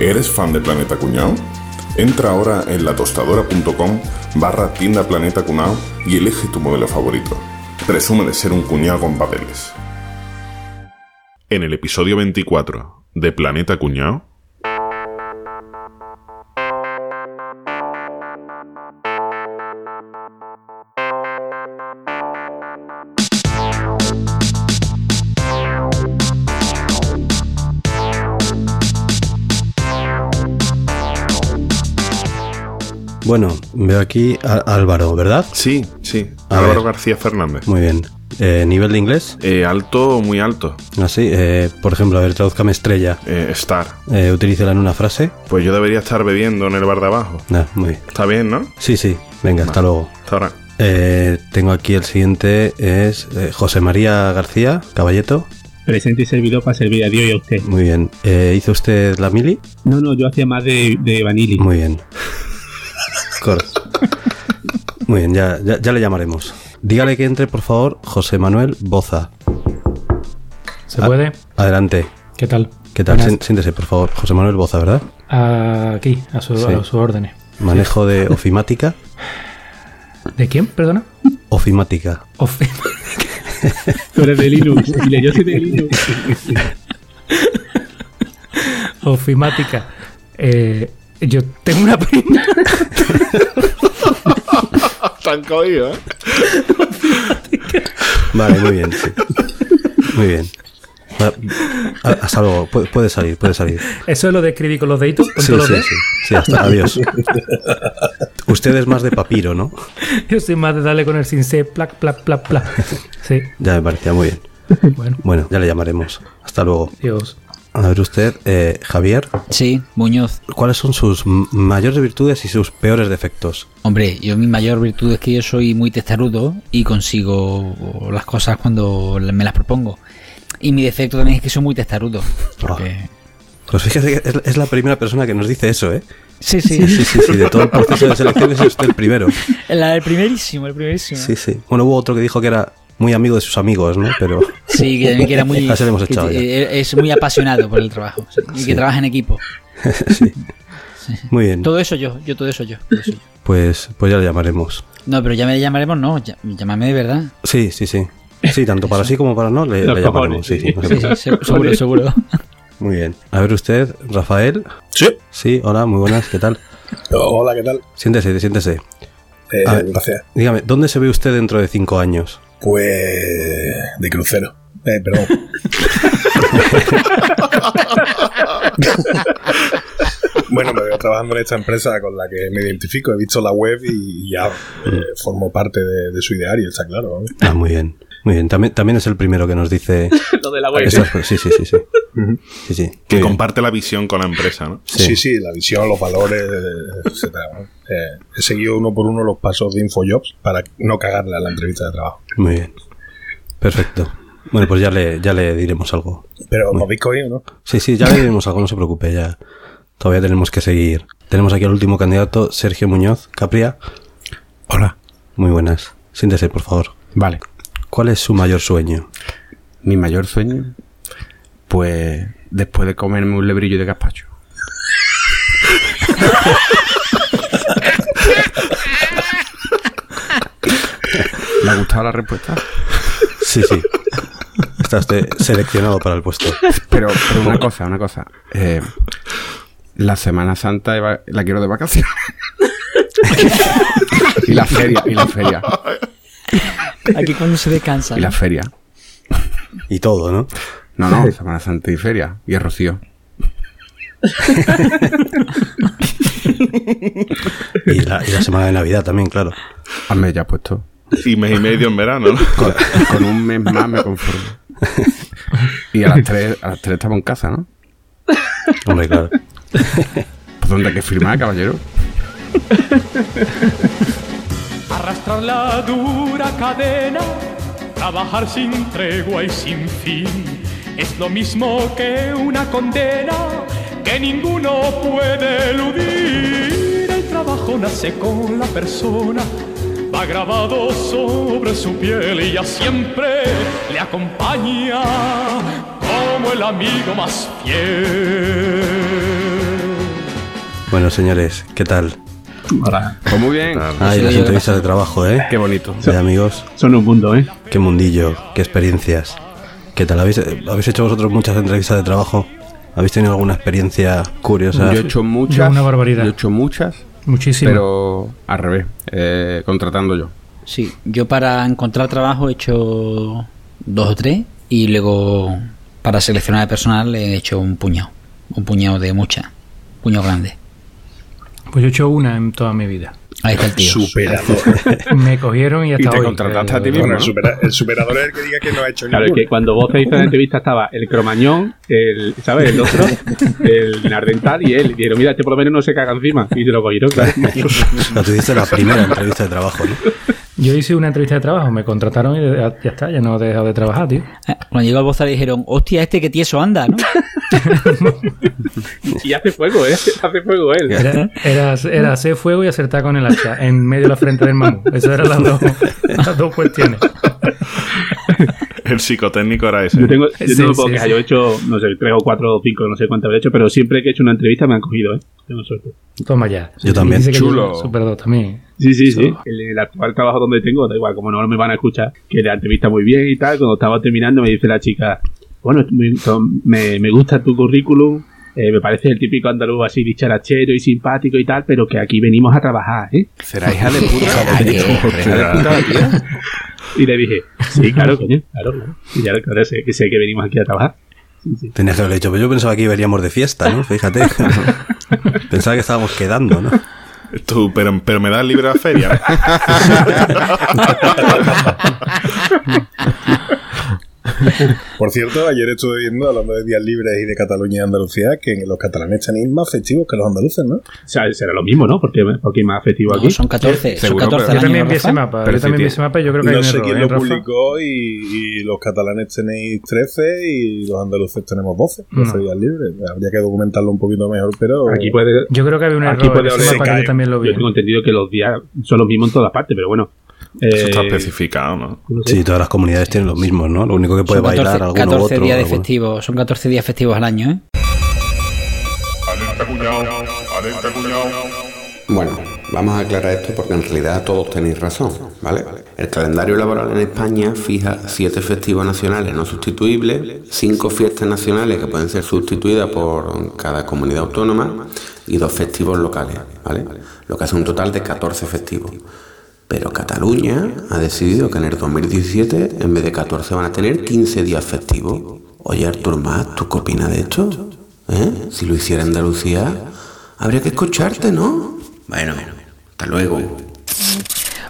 ¿Eres fan de Planeta Cuñao? Entra ahora en latostadora.com barra tienda Planeta Cunao y elige tu modelo favorito. Presume de ser un cuñado con papeles. En el episodio 24 de Planeta Cuñao. Bueno, veo aquí a Álvaro, ¿verdad? Sí, sí. A Álvaro ver. García Fernández. Muy bien. Eh, ¿Nivel de inglés? Eh, alto, muy alto. Así, eh, por ejemplo, a ver, tradúzcame estrella. Eh, star. Eh, utilícela en una frase. Pues yo debería estar bebiendo en el bar de abajo. Ah, muy bien. Está bien, ¿no? Sí, sí. Venga, hasta luego. Hasta ahora. Eh, tengo aquí el siguiente, es eh, José María García, caballeto. Presente y servidor para servir a Dios y a usted. Muy bien. Eh, ¿Hizo usted la mili? No, no, yo hacía más de, de Vanilli. Muy bien. Cor- Muy bien, ya, ya, ya le llamaremos. Dígale que entre, por favor, José Manuel Boza. ¿Se puede? Adelante. ¿Qué tal? ¿Qué tal? Buenas. Siéntese, por favor. José Manuel Boza, ¿verdad? Aquí, a su, Sí. a su órdenes. Manejo de ofimática. ¿De quién, perdona? Ofimática. Of- Tú eres de Linux. Dile, yo soy de Linux. Ofimática. Eh, yo tengo una prima. Tan cogido, ¿eh? Vale, muy bien. sí. Muy bien. Va- a- Hasta luego. Pu- Puede salir, puede salir. Eso es lo de escribir con los deditos, con Sí, sí, los sí. Sí, hasta adiós. Usted es más de papiro, ¿no? Yo soy más de darle con el cincé, plac, plac, plac, plac. Sí, Ya me parecía muy bien. bueno, Bueno, ya le llamaremos. Hasta luego. Dios. A ver usted, eh, Javier, Sí, Muñoz. ¿cuáles son sus mayores virtudes y sus peores defectos? Hombre, yo mi mayor virtud es que yo soy muy testarudo y consigo las cosas cuando me las propongo. Y mi defecto también es que soy muy testarudo. Porque... Pues fíjese que es, la primera persona que nos dice eso, ¿eh? Sí, sí. Sí, sí, sí. De todo el proceso de selección es usted el primero. La- el primerísimo, el primerísimo. Sí, sí. Bueno, hubo otro que dijo que era muy amigo de sus amigos, ¿no? Pero Sí, que también que era muy. Lo hemos echado ya. Es muy apasionado por el trabajo. sí, y Sí. que trabaja en equipo. sí. Muy bien. Todo eso yo, yo todo eso yo. todo eso yo. Pues, pues ya le llamaremos. No, pero ya me llamaremos, no. ya- llámame de verdad. Sí, sí, sí. Sí, tanto para sí como para no le, Los le llamaremos. Sí, sí, no se seguro, seguro. Muy bien. A ver usted, Rafael. Sí. Sí, hola, muy buenas, ¿qué tal? Hola, ¿qué tal? Siéntese, siéntese. Eh, A ver. gracias. Dígame, ¿dónde se ve usted dentro de cinco años? Pues de crucero. Eh, perdón. bueno, me veo trabajando en esta empresa con la que me identifico. He visto la web y ya eh, formo parte de, de su ideario, está claro. Ah, muy bien. Muy bien. También, también es el primero que nos dice. Lo de la web. esas cosas. Sí, sí, sí, sí. Sí, sí. Que Muy bien. comparte la visión con la empresa, ¿no? Sí. Sí. sí, la visión, los valores, etcétera. ¿no? Eh, he seguido uno por uno los pasos de InfoJobs para no cagarle a la entrevista de trabajo. Muy bien. Perfecto. Bueno, pues ya le, ya le diremos algo. Pero ¿lo habéis cogido, no? Sí, sí, ya le diremos algo, no se preocupe, ya. Todavía tenemos que seguir. Tenemos aquí al último candidato, Sergio Muñoz, Capria. Hola. Muy buenas. Siéntese, por favor. Vale. ¿Cuál es su mayor sueño? Mi mayor sueño, pues después de comerme un lebrillo de gazpacho. ¿Le ha gustado la respuesta? Sí, sí. Está usted seleccionado para el puesto. Pero, pero una cosa, una cosa. Eh, la Semana Santa la quiero de vacaciones. y la feria, y la feria, Aquí cuando se descansa. y la feria. Y todo, ¿no? No, no, Semana Santa y feria. Y el rocío. Y la, y la semana de Navidad también, claro. Hazme ya puesto. Y mes y medio en verano, ¿no? Con, con un mes más me conformo. Y a las tres, a las tres estamos en casa, ¿no? Hombre, claro. Pues ¿dónde hay que firmar, caballero? Arrastrar la dura cadena, trabajar sin tregua y sin fin, es lo mismo que una condena que ninguno puede eludir. El trabajo nace con la persona, va grabado sobre su piel y ya siempre le acompaña como el amigo más fiel. Bueno, señores, ¿qué tal? Hola. Pues muy bien. Ay, Sí, las entrevistas de trabajo, ¿eh? Qué bonito. Sí, amigos, Son un mundo, ¿eh? qué mundillo, qué experiencias. ¿Qué tal? ¿Habéis, ¿Habéis hecho vosotros muchas entrevistas de trabajo? ¿Habéis tenido alguna experiencia curiosa? Yo he hecho muchas. Yo una barbaridad. Yo he hecho muchas, Muchísimo. pero al revés, eh, contratando yo. Sí, yo para encontrar trabajo he hecho dos o tres y luego para seleccionar el personal he hecho un puñado. Un puñado de muchas. Puñado grande. Pues yo he hecho una en toda mi vida. Ahí está el tío. Superador. Me cogieron y hasta te hoy. contrataste a ti mismo, Bueno, ¿no? el, supera- el superador es el que diga que no ha hecho Claro, es ninguna. que cuando vos te hizo la entrevista estaba el cromañón, el, ¿sabes? El otro, el nardental y él. Y dijeron, mira, este por lo menos no se caga encima. Y se lo cogieron, claro. O sea, tú hiciste la primera entrevista de trabajo, ¿no? Yo hice una entrevista de trabajo, me contrataron y ya ya está, ya no he dejado de trabajar, tío. Eh, Cuando llegó al Bozar dijeron, hostia, este que tieso anda, ¿no? Y hace fuego, ¿eh? Hace fuego él. Era, era, era hacer fuego y acertar con el hacha en medio de la frente del mamú. Esas eran las dos, las dos cuestiones. El psicotécnico era ese. Yo tengo, yo Sí, puedo sí, yo he hecho, no sé, tres o cuatro o cinco, no sé cuántas he hecho, pero siempre que he hecho una entrevista me han cogido, ¿eh? Tengo suerte. Toma ya. Yo también. Chulo. yo- Super 2 también. Sí, sí, sí. El, el actual trabajo donde tengo, da igual, como no me van a escuchar, que la entrevista muy bien y tal. Cuando estaba terminando me dice la chica, bueno, me, me gusta tu currículum, eh, me parece el típico andaluz así dicharachero y simpático y tal, pero que aquí venimos a trabajar, ¿eh? Será hija de puta. Y le dije, sí, claro, coño, claro, claro. Y ya claro, sé, que sé que venimos aquí a trabajar. Sí, sí. Tenías que haberle dicho, pero yo pensaba que veníamos de fiesta, ¿no? Fíjate. pensaba que estábamos quedando, ¿no? Tú, pero, pero me das libre a feria. Por cierto, ayer estuve viendo, hablando de días libres y de Cataluña y Andalucía, que los catalanes tenéis más festivos que los andaluces, ¿no? O sea, será lo mismo, ¿no? Porque, porque hay más afectivo No, aquí. son 14, son Seguro, 14 pero- al Yo también vi ese mapa. Pero yo sí, también vi ese mapa y yo creo que hay No un sé error, quién ¿eh, lo Rafa? publicó y, y los catalanes tenéis 13 y los andaluces tenemos 12, 12 No. días libres. Habría que documentarlo un poquito mejor, pero... Aquí puede, Yo creo que había un Aquí error puede en haber- ese mapa que yo también lo vi. yo tengo entendido que los días son los mismos en todas partes, pero bueno. Eso está Eh, especificado, ¿no? Sí, todas las comunidades tienen los mismos, ¿no? Lo único que puede Son 14, bailar alguno 14 otro. días de alguno. festivos, son 14 días festivos al año, ¿eh? Bueno, vamos a aclarar esto porque en realidad todos tenéis razón, ¿vale? El calendario laboral en España fija siete festivos nacionales no sustituibles, cinco fiestas nacionales que pueden ser sustituidas por cada comunidad autónoma y dos festivos locales, ¿vale? Lo que hace un total de 14 festivos. Pero Cataluña ha decidido que en el 2017, en vez de 14, van a tener 15 días festivos. Oye, Artur Mas, ¿tú qué opinas de esto? ¿Eh? Si lo hiciera Andalucía, habría que escucharte, ¿no? Bueno, hasta luego.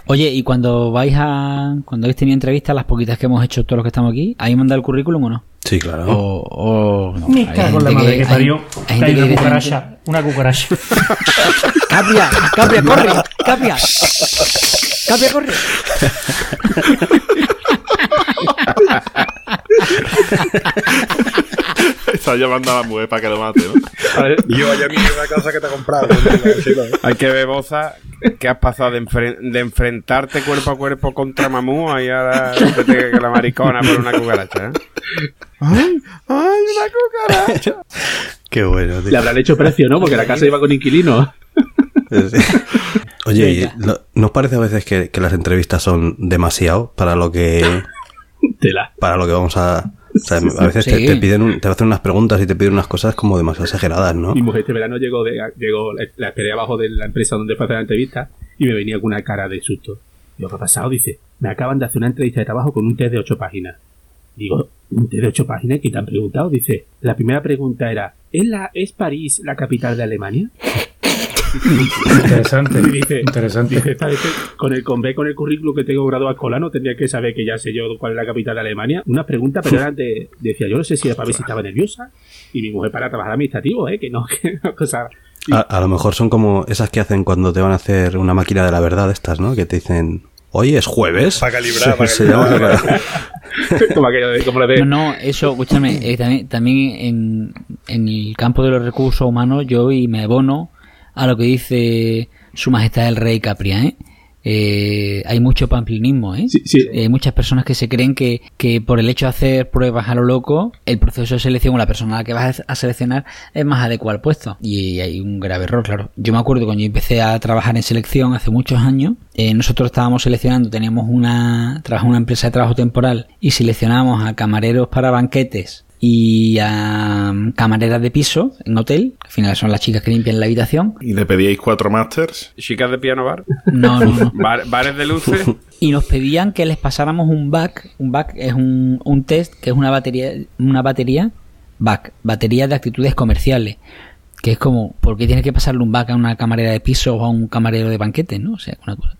Oye, y cuando vais a. Cuando habéis tenido entrevistas, las poquitas que hemos hecho todos los que estamos aquí, ¿habéis mandado el currículum o no? Sí, claro. O. o no, Me hay cago en la madre que parió. hay hay una cucaracha. Una cucaracha. ¡Capria! ¡Capria, corre! ¡Capria! ¡Capria, corre! Está llamando a la mujer para que lo mate, ¿no? A ver, Y yo vaya mierda a casa que te ha comprado. Hay que ver, Boza, que has pasado de, enfren- de enfrentarte cuerpo a cuerpo contra Mamú y ahora te te- que la maricona por una cucaracha, ¿eh? ¡Ay! ¡Ay, una cucaracha! Qué bueno, tío. le habrán hecho precio, ¿no? Porque la casa iba con inquilino. Sí. Oye, ¿y lo- ¿no os parece a veces que, que las entrevistas son demasiado para lo que Tela. para lo que vamos a... o sea, a veces te, Sí. te piden un- te hacen unas preguntas y te piden unas cosas como demasiado exageradas, ¿no? Mi mujer este verano llegó, de, llegó la, la esperé abajo de la empresa donde fue a hacer la entrevista y me venía con una cara de susto. Digo, ¿qué ha pasado? Dice, me acaban de hacer una entrevista de trabajo con un test de ocho páginas. Digo, ¿un test de ocho páginas? ¿Qué te han preguntado? Dice, la primera pregunta era, ¿es, la, ¿es París la capital de Alemania? Interesante. Y dice, Interesante. dice, "Esta vez que con el con, B, con el currículum que tengo graduado escolano tendría que saber que ya sé yo cuál es la capital de Alemania. Una pregunta, pero era de, decía, yo no sé si era para ver si estaba nerviosa. Y mi mujer para trabajar administrativo, ¿eh? Que no, que no, cosa... A, a lo mejor son como esas que hacen cuando te van a hacer una máquina de la verdad estas, ¿no? Que te dicen, hoy es jueves. Para calibrar, para Se calibrar. llama- como aquello de, como lo de... No, no, eso, escúchame, eh, también, también en, en el campo de los recursos humanos yo y me abono a lo que dice su majestad el rey Capria, ¿eh? eh, hay mucho pamplinismo, ¿eh? Sí, sí. Hay muchas personas que se creen que, que por el hecho de hacer pruebas a lo loco, el proceso de selección o la persona a la que vas a seleccionar es más adecuado al puesto. Y hay un grave error, claro. Yo me acuerdo cuando yo empecé a trabajar en selección hace muchos años, eh, nosotros estábamos seleccionando, teníamos una, una empresa de trabajo temporal y seleccionábamos a camareros para banquetes y a mm, camareras de piso en hotel, que al final son las chicas que limpian la habitación. ¿Y le pedíais cuatro masters? Chicas de piano bar. No, no, no. Bar- bares de luces. y nos pedían que les pasáramos un back. Un back es un, un test que es una batería, una batería, back, batería de actitudes comerciales. Que es como, ¿por qué tienes que pasarle un back a una camarera de piso o a un camarero de banquete? ¿no? O sea, una cosa,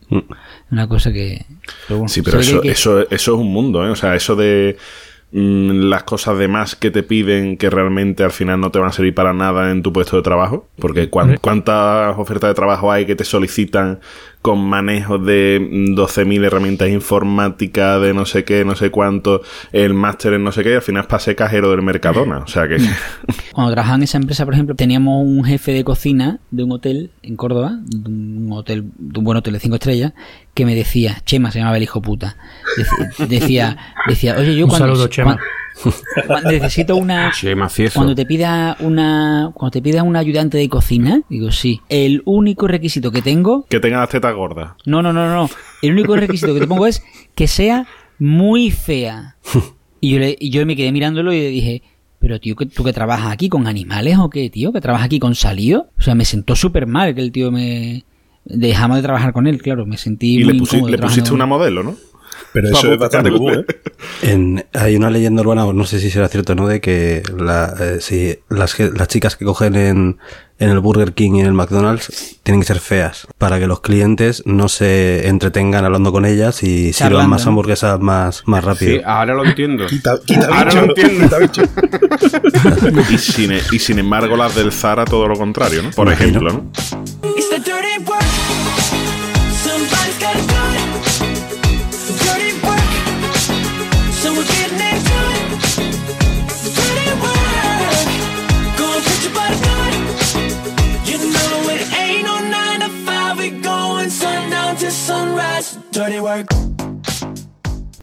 una cosa que. pero bueno, Sí, pero eso, que- eso, eso es un mundo, ¿eh? O sea, eso de mm, las cosas de más que te piden que realmente al final no te van a servir para nada en tu puesto de trabajo. Porque cuántas ofertas de trabajo hay que te solicitan con manejo de mm, 12.000 herramientas informáticas, de no sé qué, no sé cuánto, el máster en no sé qué, y al final ser cajero del Mercadona. O sea que... Cuando trabajaba en esa empresa, por ejemplo, teníamos un jefe de cocina de un hotel en Córdoba, de un hotel, de un buen hotel de cinco estrellas, que me decía, Chema se llamaba el hijo puta, Dec- decía, decía, oye, yo Un cuando, saludo, Chema. cuan- cuando necesito una, cuando te pida una, cuando te pida un ayudante de cocina, digo sí, el único requisito que tengo, que tengan las tetas gordas. no, no, no, no, el único requisito que te pongo es que sea muy fea. Y yo, le- y yo me quedé mirándolo y le dije, pero tío, ¿que- ¿tú que trabajas aquí con animales o qué, tío? ¿Que trabajas aquí con salido? O sea, me sentó súper mal que el tío me... Dejamos de trabajar con él, claro, me sentí Y muy le, le pusiste una modelo, ¿no? Pero eso es bastante común, ¿eh? En- hay una leyenda urbana, no sé si será cierto o no, de que la, eh, si las, las chicas que cogen en, en el Burger King y en el McDonald's tienen que ser feas para que los clientes no se entretengan hablando con ellas y sirvan más hamburguesas más, más rápido. Sí, ahora lo entiendo. Quita, quita Ahora bicho, lo entiendo. quita bicho. y, sin, y sin embargo las del Zara todo lo contrario, ¿no? Por Imagino. ejemplo, ¿no?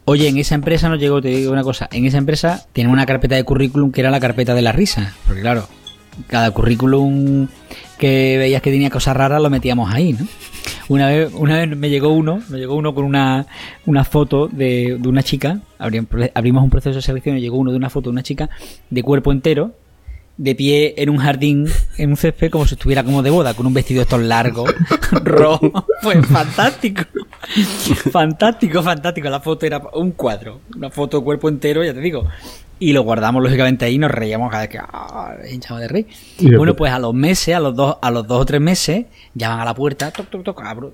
Oye, en esa empresa nos llegó, te digo una cosa, en esa empresa tienen una carpeta de currículum que era la carpeta de la risa, porque claro, cada currículum que veías que tenía cosas raras lo metíamos ahí, ¿no? Una vez, una vez me llegó uno, me llegó uno con una, una foto de, de una chica, abri- abrimos un proceso de selección y llegó uno de una foto de una chica de cuerpo entero, de pie en un jardín, en un césped, como si estuviera como de boda, con un vestido estos largos, rojo. Pues fantástico. fantástico, fantástico. La foto era un cuadro, una foto de cuerpo entero, ya te digo. Y lo guardamos lógicamente ahí y nos reíamos cada vez que ah, hinchamos de reír. Y Bueno, pues a los meses, a los dos, a los dos o tres meses, llaman a la puerta, toc, toc, toc, abro.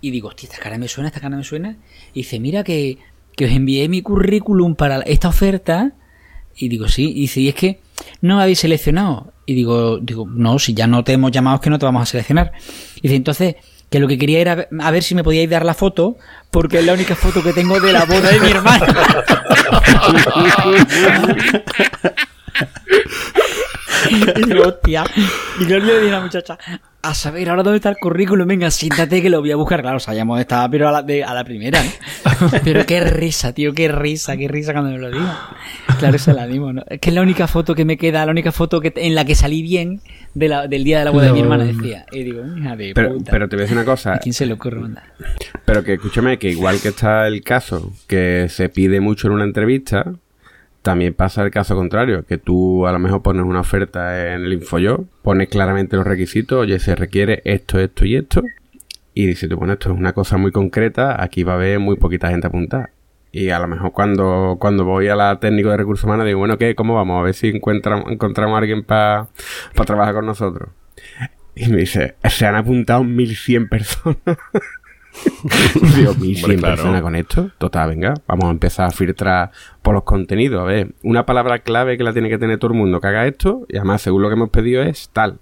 Y digo, hostia, esta cara me suena, esta cara me suena. Y dice, mira que, que os envié mi currículum para esta oferta. Y digo, sí. Y dice, y es que no me habéis seleccionado. Y digo, digo, no, si ya no te hemos llamado es que no te vamos a seleccionar. Y dice, entonces, que lo que quería era a ver si me podíais dar la foto, porque es la única foto que tengo de la boda de mi hermano. y digo, hostia. Y yo le dije a la muchacha, a saber, ahora dónde está el currículum, venga, siéntate que lo voy a buscar. Claro, sabíamos estaba, pero a la, de- a la primera, ¿no? Pero qué risa, tío, qué risa, qué risa cuando me lo digo. Claro, esa la dimos, ¿no? Es que es la única foto que me queda, la única foto que en la que salí bien de la- del día de la boda de mi hermana, decía. Y digo, hija de Pero, puta. pero te voy a decir una cosa. ¿A quién se le ocurre mandar? Pero que escúchame, que igual que está el caso que se pide mucho en una entrevista, también pasa el caso contrario, que tú a lo mejor pones una oferta en el InfoYo, pones claramente los requisitos, oye, se requiere esto, esto y esto, y dices tú, bueno, esto es una cosa muy concreta, aquí va a haber muy poquita gente apuntada. Y a lo mejor cuando, cuando voy a la técnico de recursos humanos digo, bueno, ¿qué? ¿Cómo vamos? A ver si encontramos a alguien para trabajar con nosotros. Y me dice, se han apuntado 1100 personas. Digo, 1100 Hombre, claro. personas con esto. Total, venga, vamos a empezar a filtrar por los contenidos. A ver, una palabra clave que la tiene que tener todo el mundo que haga esto, y además, según lo que hemos pedido, es tal.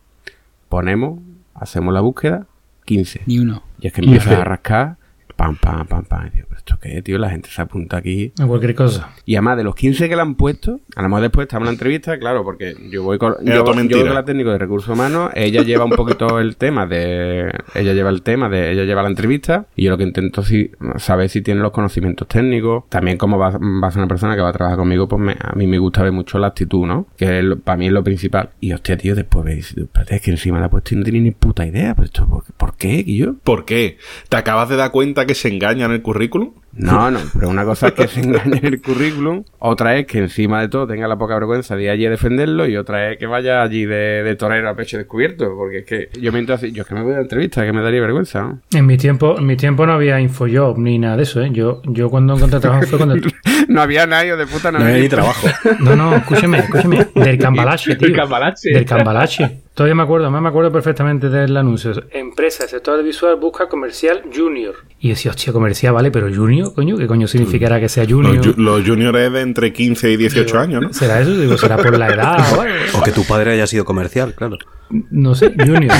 Ponemos, hacemos la búsqueda, 15. Ni uno. Y es que Y empiezas a rascar Pam, pam, pam, pam. Y digo, ¿pero esto qué, tío? La gente se apunta aquí. A cualquier cosa. Y además de los 15 que le han puesto, a lo mejor después estamos en la entrevista, claro, porque yo voy con, Era yo, voy con la técnico de recursos humanos, ella lleva un poquito el tema de, ella lleva el tema de, ella lleva la entrevista, y yo lo que intento si, saber si tiene los conocimientos técnicos, también como va, va a ser una persona que va a trabajar conmigo, pues me- a mí me gusta ver mucho la actitud, ¿no? Que es lo- para mí es lo principal. Y hostia, tío, después espérate, es que encima la puesto y no tiene ni puta idea, pues esto, ¿por, ¿por qué? ¿Y yo? ¿Por qué? ¿Te acabas de dar cuenta que se engaña en el currículum? No, no, pero una cosa es que se engañe en el currículum, otra es que encima de todo tenga la poca vergüenza de ir allí a defenderlo y otra es que vaya allí de, de torero a pecho descubierto, porque es que yo mientras yo es que me voy de entrevista, que me daría vergüenza, ¿no? En mi tiempo, en mi tiempo no había Infojob ni nada de eso, ¿eh? Yo, yo cuando encontré trabajo fue cuando... No había nadie de puta, no, No había ni trabajo. No, no, escúcheme, escúcheme. Del cambalache, tío. Del cambalache. Del cambalache. Todavía me acuerdo, me acuerdo perfectamente del anuncio. Empresa, sector audiovisual, busca comercial junior. Y decía, hostia, comercial, vale, pero junior, coño, ¿qué coño significará que sea junior? Los, ju- los juniors de entre 15 y 18 años, ¿no? ¿Será eso? Digo, será por la edad o algo. O que tu padre haya sido comercial, claro. No sé, junior.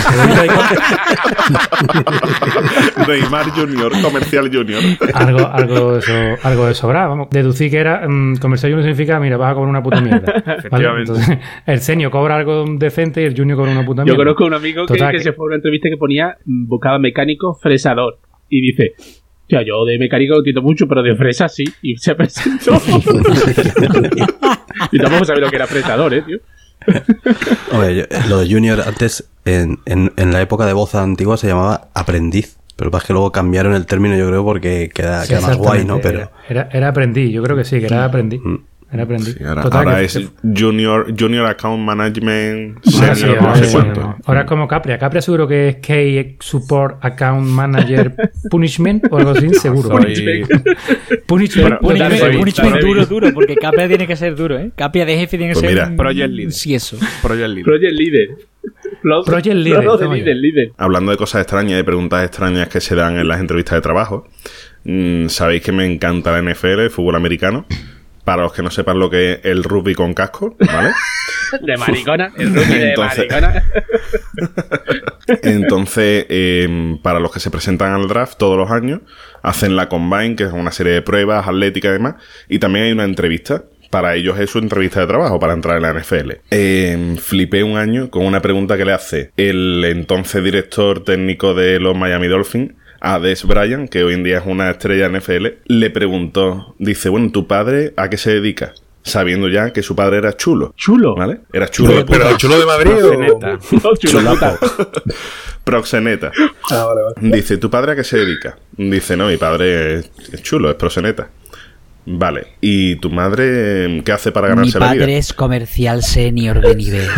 Neymar Junior, comercial Junior. algo, algo, de eso, algo de eso habrá. Vamos, deducí que era mm, comercial junior significa, mira, vas a cobrar una puta mierda. ¿vale? Efectivamente. Entonces, el senior cobra algo decente y el junior cobra una puta Yo mierda. conozco a un amigo que, Total, que que- se fue a una entrevista que ponía mm, buscaba mecánico fresador. Y dice, ya yo de mecánico lo entiendo mucho, pero de fresa sí. Y se presentó. y tampoco sabía lo que era fresador, eh, tío. Hombre, yo- lo de Junior antes, en, en, en la época de voz antigua, se llamaba aprendiz. Pero más que luego cambiaron el término, yo creo, porque queda, Sí, queda más guay, ¿no? Pero Era, era aprendiz, yo creo que sí, que era aprendiz. Era aprendiz. Sí, ahora Total, ahora que- es Junior, junior Account Management Ah, sí, ahora no sé sí, cuánto. no. Ahora es como Capria. Capria seguro que es K Support Account Manager Punishment o algo así, seguro. Soy- Punishment, Punishment, punishment duro, duro, porque Capia tiene que ser duro, ¿eh? Capia de jefe tiene que Pues ser. mira, un- Project Leader. Sí, eso. Project Leader. Project Leader. Los- Project Leader, los de toma ya. líder, líder. Hablando de cosas extrañas y preguntas extrañas que se dan en las entrevistas de trabajo, mm, sabéis que me encanta la NFL, el fútbol americano. Para los que no sepan lo que es el rugby con casco, ¿vale? De maricona. El rookie de Entonces- maricona. Entonces, eh, para los que se presentan al draft todos los años, hacen la combine, que es una serie de pruebas atléticas y demás, y también hay una entrevista. Para ellos es su entrevista de trabajo para entrar en la NFL. Eh, flipé un año con una pregunta que le hace el entonces director técnico de los Miami Dolphins, a Des Bryant, que hoy en día es una estrella en NFL, le preguntó, dice, bueno, ¿tu padre a qué se dedica? Sabiendo ya que su padre era chulo. Chulo. ¿Vale? Era chulo. Pero, pero chulo de Madrid o... Proxeneta. Puta. Proxeneta. Ah, vale, vale. Dice, ¿tu padre a qué se dedica? Dice, no, mi padre es, chulo, es proseneta. Vale. ¿Y tu madre qué hace para Mi ganarse la vida? padre es comercial senior de nivel.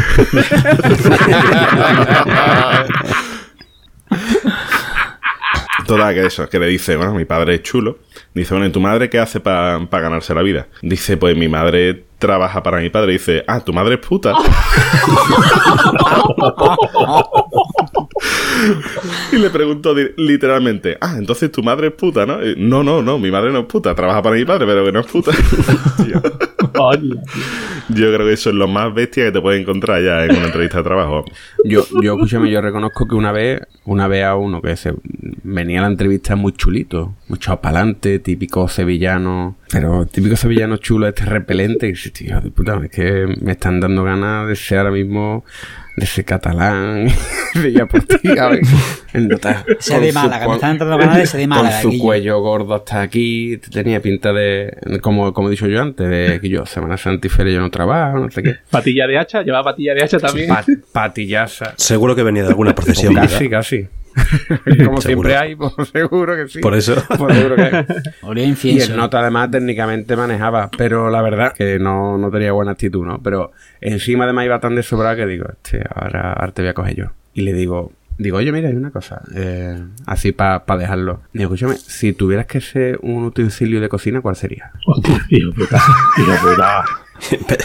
Toda que eso, que le dice, bueno, mi padre es chulo. Dice, bueno, ¿y tu madre qué hace para ganarse la vida? Dice, pues mi madre trabaja para mi padre. Dice, ah, tu madre es puta. y le pregunto literalmente, ah, entonces tu madre es puta, ¿no? No, no, no, mi madre no es puta, trabaja para mi padre, pero que no es puta. Yo creo que eso es lo más bestia que te puedes encontrar ya en una entrevista de trabajo. Yo, yo, escúchame, yo reconozco que una vez, una vez a uno que se venía a la entrevista muy chulito, para adelante, típico sevillano, pero típico sevillano chulo, este repelente, y dice, tío, de puta, es que me están dando ganas de ser ahora mismo de ser catalán, de ya por ti, a ver. El nota- Ese con de su Málaga, me están entrando ganas de ese de Málaga, Con su cuello gordo hasta aquí, tenía pinta de, como, como he dicho yo antes, de que yo, Semana Santa y Feria yo no trabajo, no sé qué. Patilla de hacha, llevaba patilla de hacha también. Pat- patillaza. seguro que venía de alguna procesión. Casi, casi. Como Seguro. siempre hay, pues seguro que sí. Por eso. Pues seguro que hay. Y el nota además técnicamente manejaba, pero la verdad que no, no tenía buena actitud, ¿no? Pero encima además iba tan de sobrado que digo, este, ahora, ahora te voy a coger yo. Y le digo, digo, oye, mira, hay una cosa, eh, así para dejarlo. Digo, escúchame, si tuvieras que ser un utensilio de cocina, ¿cuál sería? Puta. Puta.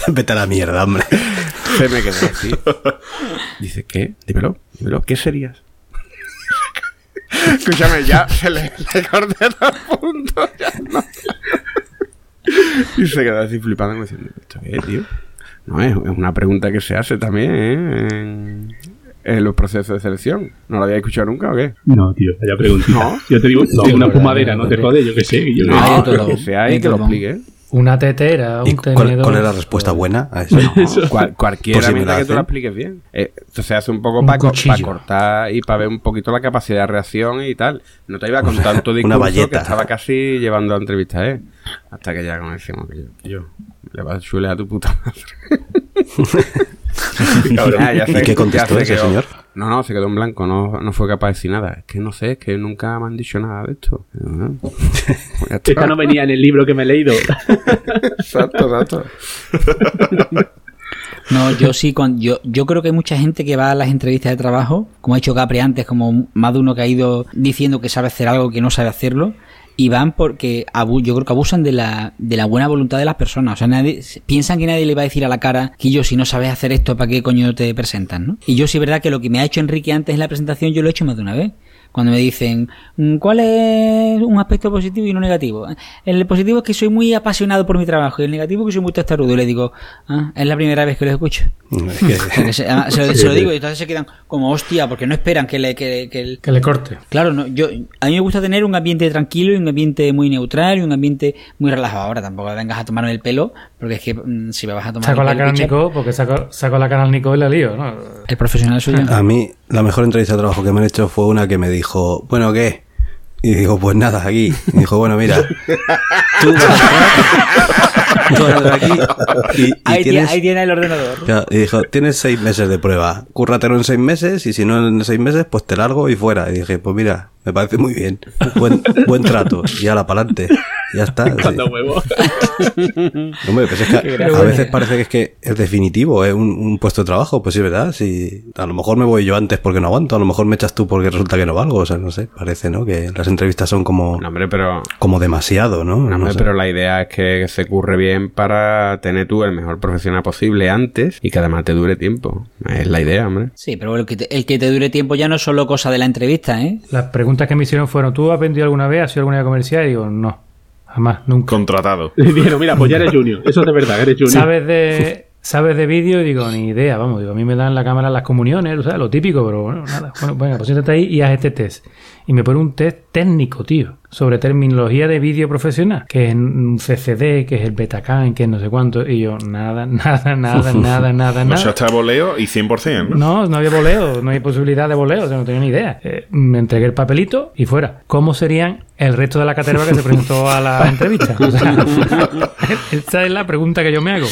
Vete a la mierda, hombre. Se me quedó así. Dice, ¿qué? Dímelo, dímelo, ¿qué serías? Escúchame, ya se le, le corté todo el punto. Ya no. Y se quedó así flipando como diciendo, ¿esto qué, tío? No, es, es una pregunta que se hace también, ¿eh? En, en los procesos de selección. ¿No lo había escuchado nunca o qué? No, tío, vaya preguntita. No. Yo te digo, No, una no, fumadera, no, te jode, yo qué sé. Yo No, lo que sea y que lo explique. Una tetera, ¿Y un tenedor. cuál es la respuesta buena a eso? Cual- cualquiera Por si me mientras la que tú hacen. expliques bien. Eh, esto se hace un poco Un para cortar y para ver un poquito la capacidad de reacción y tal. No te iba con tanto una discurso que estaba casi llevando a entrevistas, ¿eh? Hasta que ya como decimos que yo, yo le vas a chulear a tu puta madre. Ya sé- ¿Y qué contestó ya se ese quedó- señor? No, no, se quedó en blanco, no, no fue capaz de decir nada. Es que no sé, es que nunca me han dicho nada de esto. Pues ya. Esta no venía en el libro que me he leído. Exacto, exacto. No, yo sí, yo, yo creo que hay mucha gente que va a las entrevistas de trabajo, como ha dicho Capri antes, como más de uno que ha ido diciendo que sabe hacer algo que no sabe hacerlo, y van porque abu- yo creo que abusan de la, de la buena voluntad de las personas. O sea, nadie, piensan que nadie le va a decir a la cara que yo, si no sabes hacer esto, ¿para qué coño te presentan? ¿no? Y yo sí es verdad que lo que me ha hecho Enrique antes en la presentación, yo lo he hecho más de una vez. Cuando me dicen, mm, ¿cuál es un aspecto positivo y no negativo? El positivo es que soy muy apasionado por mi trabajo y el negativo es que soy muy testarudo. Y le digo, ah, es la primera vez que lo escucho. Es que- Porque se, ah, se lo, se lo digo y entonces se quedan como hostia porque no esperan que le que, que el- Que le corte. claro no yo a mí me gusta tener un ambiente tranquilo y un ambiente muy neutral y un ambiente muy relajado ahora tampoco vengas a tomarme el pelo porque es que mm, si me vas a tomar Saco la cara al Nico, porque saco, saco la cara al Nico y la lío, ¿no? el profesional soy yo A mí, la mejor entrevista de trabajo que me han hecho fue una que me dijo, bueno, ¿qué? Y digo, pues nada, aquí. Y dijo, bueno, mira, tú vas aquí y, y ahí, tiene, tienes... ahí tiene el ordenador y dijo, tienes seis meses de prueba, cúrratelo en seis meses y si no en seis meses, pues te largo y fuera. Y dije, pues mira, me parece muy bien, buen, buen trato, y ala, pa'lante. Ya está. sí. Cuando huevo. Hombre, pues es que a veces parece que es que es definitivo, es un, un puesto de trabajo, pues sí, ¿verdad? Si, a lo mejor me voy yo antes porque no aguanto, a lo mejor me echas tú porque resulta que no valgo, o sea, no sé, parece, ¿no? Que las entrevistas son como, No, hombre, pero como demasiado, ¿no? No, No hombre, sé. pero la idea es que se curre bien para tener tú el mejor profesional posible antes y que además te dure tiempo. Es la idea, hombre. sí pero el que, te, el que te dure tiempo ya no es solo cosa de la entrevista ¿eh? Las preguntas que me hicieron fueron, ¿tú has vendido alguna vez? ¿Has sido alguna vez comercial? Y digo, no, jamás, nunca. Contratado. Y dijeron, mira, pues ya eres junior. Eso es de verdad, eres junior. ¿Sabes de, ¿Sabes de vídeo? Y digo, ni idea, vamos, digo, a mí me dan la cámara las comuniones, o sea, lo típico, pero bueno, nada. Bueno, venga, pues siéntate ahí y haz este test. Y me pone un test técnico, tío, sobre terminología de vídeo profesional, que es un CCD, que es el Betacam, que es no sé cuánto. Y yo, nada, nada, nada, nada, nada, No nada. se hasta voleo y 100%, ¿no? No, no había voleo, no hay posibilidad de voleo, o sea, no tenía ni idea. Eh, me entregué el papelito y fuera. ¿Cómo serían el resto de la caterva que se presentó a la entrevista? O sea, esa es la pregunta que yo me hago.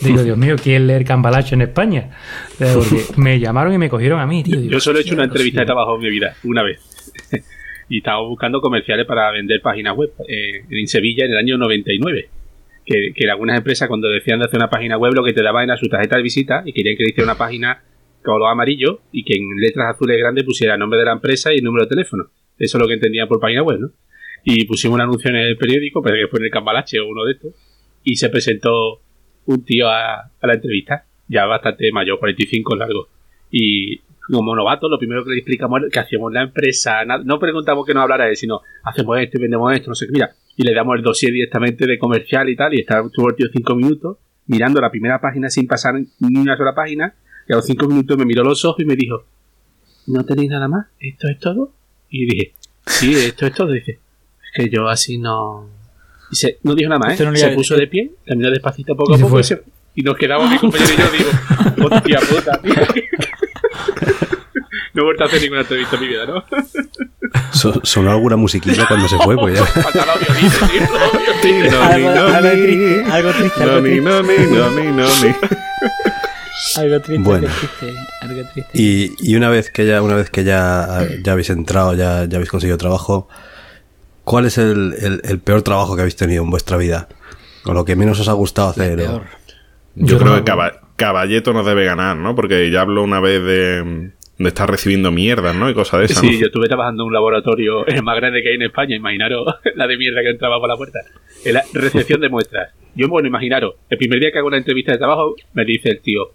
Digo, Dios mío, ¿quién leer cambalacho en España? O sea, porque me llamaron y me cogieron a mí, tío. Digo, Yo solo he hecho una "Hostia, entrevista de hostia". trabajo en mi vida, una vez. Y estaba buscando comerciales para vender páginas web eh, en Sevilla en el año 99. Que, que algunas empresas cuando decían de hacer una página web lo que te daban era su tarjeta de visita y querían que le hiciera una página color amarillo y que en letras azules grandes pusiera el nombre de la empresa y el número de teléfono. Eso es lo que entendían por página web, ¿no? Y pusimos un anuncio en el periódico, pero que fue en el Cambalache o uno de estos, y se presentó un tío a, a la entrevista, ya bastante mayor, 45 largo. Y como novato, lo primero que le explicamos es que hacíamos en la empresa, no preguntamos que nos hablara él, sino hacemos esto y vendemos esto, no sé qué, mira. Y le damos el dossier directamente de comercial y tal, y estaba estuvo el tío cinco minutos mirando la primera página sin pasar ni una sola página, y a los cinco minutos me miró los ojos y me dijo, ¿no tenéis nada más? ¿Esto es todo? Y dije, sí, esto es todo. Y dice, es que yo así no... Y se, no dijo nada más, ¿eh? no se puso de pie, caminó despacito poco a poco y, se- y nos quedamos mi compañero y yo, digo, hostia puta, tío. No he vuelto a hacer ninguna entrevista en mi vida, ¿no? So- sonó alguna musiquilla cuando se fue, pues ya. Violines. algo, triste algo triste algo triste, no, ni, no, ni. algo triste, Bueno. triste, algo triste. Y, y una vez que ya, una vez que ya, ya habéis entrado, ya, ya habéis conseguido trabajo, ¿cuál es el, el- el peor trabajo que habéis tenido en vuestra vida? O lo que menos os ha gustado hacer. Yo, Yo creo no- que Caba- Caballeto nos debe ganar, ¿no? Porque ya habló una vez de, de estar recibiendo mierdas, ¿no? Y cosas de esas. Sí, ¿no? yo estuve trabajando en un laboratorio el más grande que hay en España. Imaginaros la de mierda que entraba por la puerta. En la recepción de muestras. Yo, bueno, imaginaros, el primer día que hago la entrevista de trabajo, me dice el tío,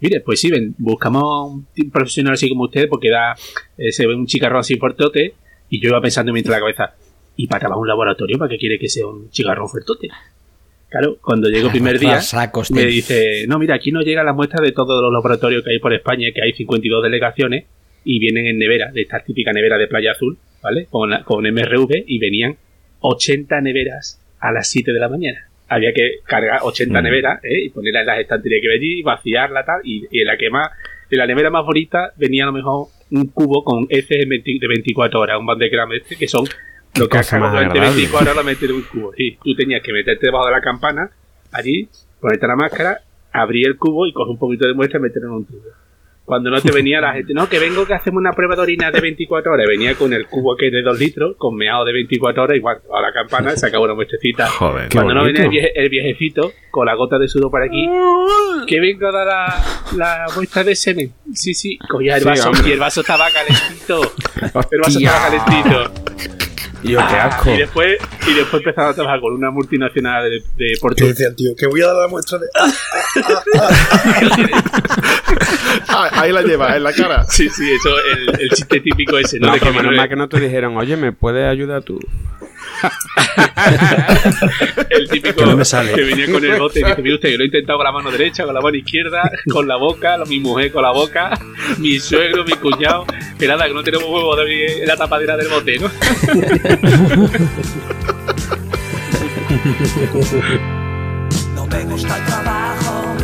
mire, pues sí, ven, buscamos un profesional así como usted porque da, eh, se ve un chicarrón así fuertote. Y yo iba pensando mientras la cabeza, ¿y para trabajar un laboratorio? ¿Para qué quiere que sea un chicarrón fuertote? Claro, cuando llego el primer día, Sacos, me dice, no, mira, aquí no llega la muestra de todos los laboratorios que hay por España, que hay 52 delegaciones, y vienen en nevera, de estas típicas neveras de Playa Azul, ¿vale? Con, con MRV, y venían 80 neveras a las 7 de la mañana. Había que cargar 80 Mm. neveras, ¿eh? Y ponerlas en las estanterías que ve allí, vaciarla, tal, y, y en la que más, en la nevera más bonita venía a lo mejor un cubo con heces de 20 de 24 horas, un bandegram este, que son lo que cosa más agradable. 24 horas lo metes en un cubo. Sí, tú tenías que meterte debajo de la campana, allí, ponerte la máscara, abrir el cubo y coger un poquito de muestra y meterlo en un tubo. Cuando no te venía la gente, no, que vengo que hacemos una prueba de orina de 24 horas, venía con el cubo que es de 2 litros, con meado de 24 horas, igual, a la campana, sacaba una muestrecita. Joder. Cuando no venía el, vieje- el viejecito, con la gota de sudor por aquí, que vengo a dar la, la muestra de semen. Sí, sí, cogía el Sí, vaso hombre. y el vaso estaba calentito. El vaso estaba calentito. Y yo, qué asco. Y después, y después empezaba a trabajar con una multinacional de, de Portugal. decía el tío, que voy a dar la muestra de. Ah, ahí la lleva, en la cara. Sí, sí, eso, el, el chiste típico ese, ¿no? No, de que pero menos mal que no te dijeron, oye, ¿me puedes ayudar tú? el típico Que no me sale. que venía con el bote y dice, mire usted, yo lo he intentado con la mano derecha, con la mano izquierda, con la boca, mi mujer con la boca, mi suegro, mi cuñado, que nada, que no tenemos huevo de la tapadera del bote, ¿no? No me gusta el trabajo,